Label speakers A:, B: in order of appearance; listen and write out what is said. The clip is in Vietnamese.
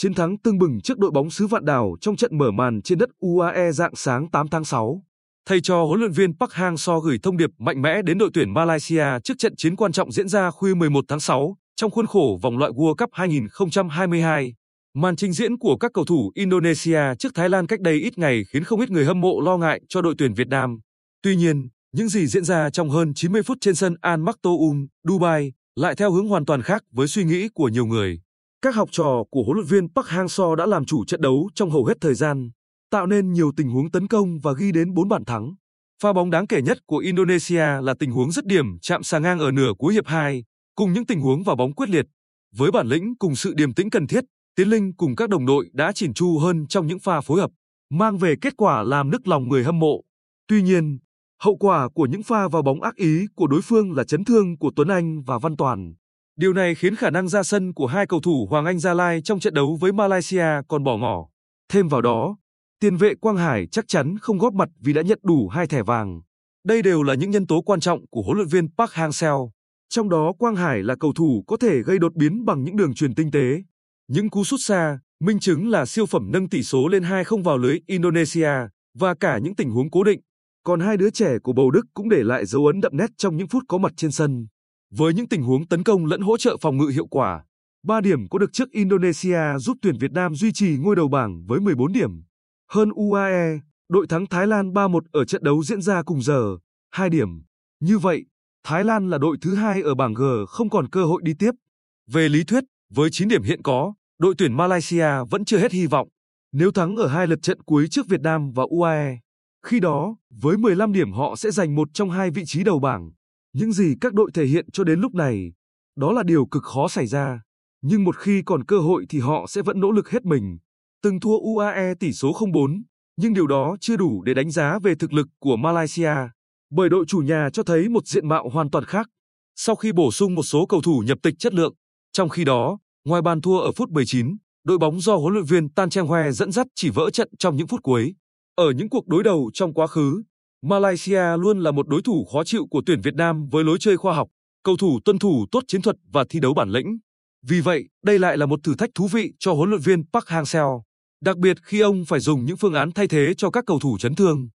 A: chiến thắng tưng bừng trước đội bóng xứ Vạn Đảo trong trận mở màn trên đất UAE dạng sáng 8 tháng 6. Thầy trò huấn luyện viên Park Hang-seo gửi thông điệp mạnh mẽ đến đội tuyển Malaysia trước trận chiến quan trọng diễn ra khuya 11 tháng 6 trong khuôn khổ vòng loại World Cup 2022. Màn trình diễn của các cầu thủ Indonesia trước Thái Lan cách đây ít ngày khiến không ít người hâm mộ lo ngại cho đội tuyển Việt Nam. Tuy nhiên, những gì diễn ra trong hơn 90 phút trên sân Al Maktoum, Dubai lại theo hướng hoàn toàn khác với suy nghĩ của nhiều người. Các học trò của huấn luyện viên Park Hang-seo đã làm chủ trận đấu trong hầu hết thời gian, tạo nên nhiều tình huống tấn công và ghi đến 4 bàn thắng. Pha bóng đáng kể nhất của Indonesia là tình huống dứt điểm chạm xà ngang ở nửa cuối hiệp 2, cùng những tình huống vào bóng quyết liệt. Với bản lĩnh cùng sự điềm tĩnh cần thiết, Tiến Linh cùng các đồng đội đã chỉn chu hơn trong những pha phối hợp, mang về kết quả làm nức lòng người hâm mộ. Tuy nhiên, hậu quả của những pha vào bóng ác ý của đối phương là chấn thương của Tuấn Anh và Văn Toàn. Điều này khiến khả năng ra sân của hai cầu thủ Hoàng Anh Gia Lai trong trận đấu với Malaysia còn bỏ ngỏ. Thêm vào đó, tiền vệ Quang Hải chắc chắn không góp mặt vì đã nhận đủ hai thẻ vàng. Đây đều là những nhân tố quan trọng của huấn luyện viên Park Hang-seo. Trong đó Quang Hải là cầu thủ có thể gây đột biến bằng những đường truyền tinh tế. Những cú sút xa, minh chứng là siêu phẩm nâng tỷ số lên 2-0 vào lưới Indonesia và cả những tình huống cố định. Còn hai đứa trẻ của Bầu Đức cũng để lại dấu ấn đậm nét trong những phút có mặt trên sân. Với những tình huống tấn công lẫn hỗ trợ phòng ngự hiệu quả, 3 điểm có được trước Indonesia giúp tuyển Việt Nam duy trì ngôi đầu bảng với 14 điểm. Hơn UAE, đội thắng Thái Lan 3-1 ở trận đấu diễn ra cùng giờ, 2 điểm. Như vậy, Thái Lan là đội thứ hai ở bảng G không còn cơ hội đi tiếp. Về lý thuyết, với 9 điểm hiện có, đội tuyển Malaysia vẫn chưa hết hy vọng. Nếu thắng ở hai lượt trận cuối trước Việt Nam và UAE, khi đó, với 15 điểm họ sẽ giành một trong hai vị trí đầu bảng. Những gì các đội thể hiện cho đến lúc này, đó là điều cực khó xảy ra. Nhưng một khi còn cơ hội thì họ sẽ vẫn nỗ lực hết mình. Từng thua UAE tỷ số 0-4, nhưng điều đó chưa đủ để đánh giá về thực lực của Malaysia, bởi đội chủ nhà cho thấy một diện mạo hoàn toàn khác. Sau khi bổ sung một số cầu thủ nhập tịch chất lượng, trong khi đó, ngoài bàn thua ở phút 19, đội bóng do huấn luyện viên Tan Cheng Hoe dẫn dắt chỉ vỡ trận trong những phút cuối. Ở những cuộc đối đầu trong quá khứ, Malaysia luôn là một đối thủ khó chịu của tuyển Việt Nam với lối chơi khoa học, cầu thủ tuân thủ tốt chiến thuật và thi đấu bản lĩnh. Vì vậy, đây lại là một thử thách thú vị cho huấn luyện viên Park Hang-seo, đặc biệt khi ông phải dùng những phương án thay thế cho các cầu thủ chấn thương.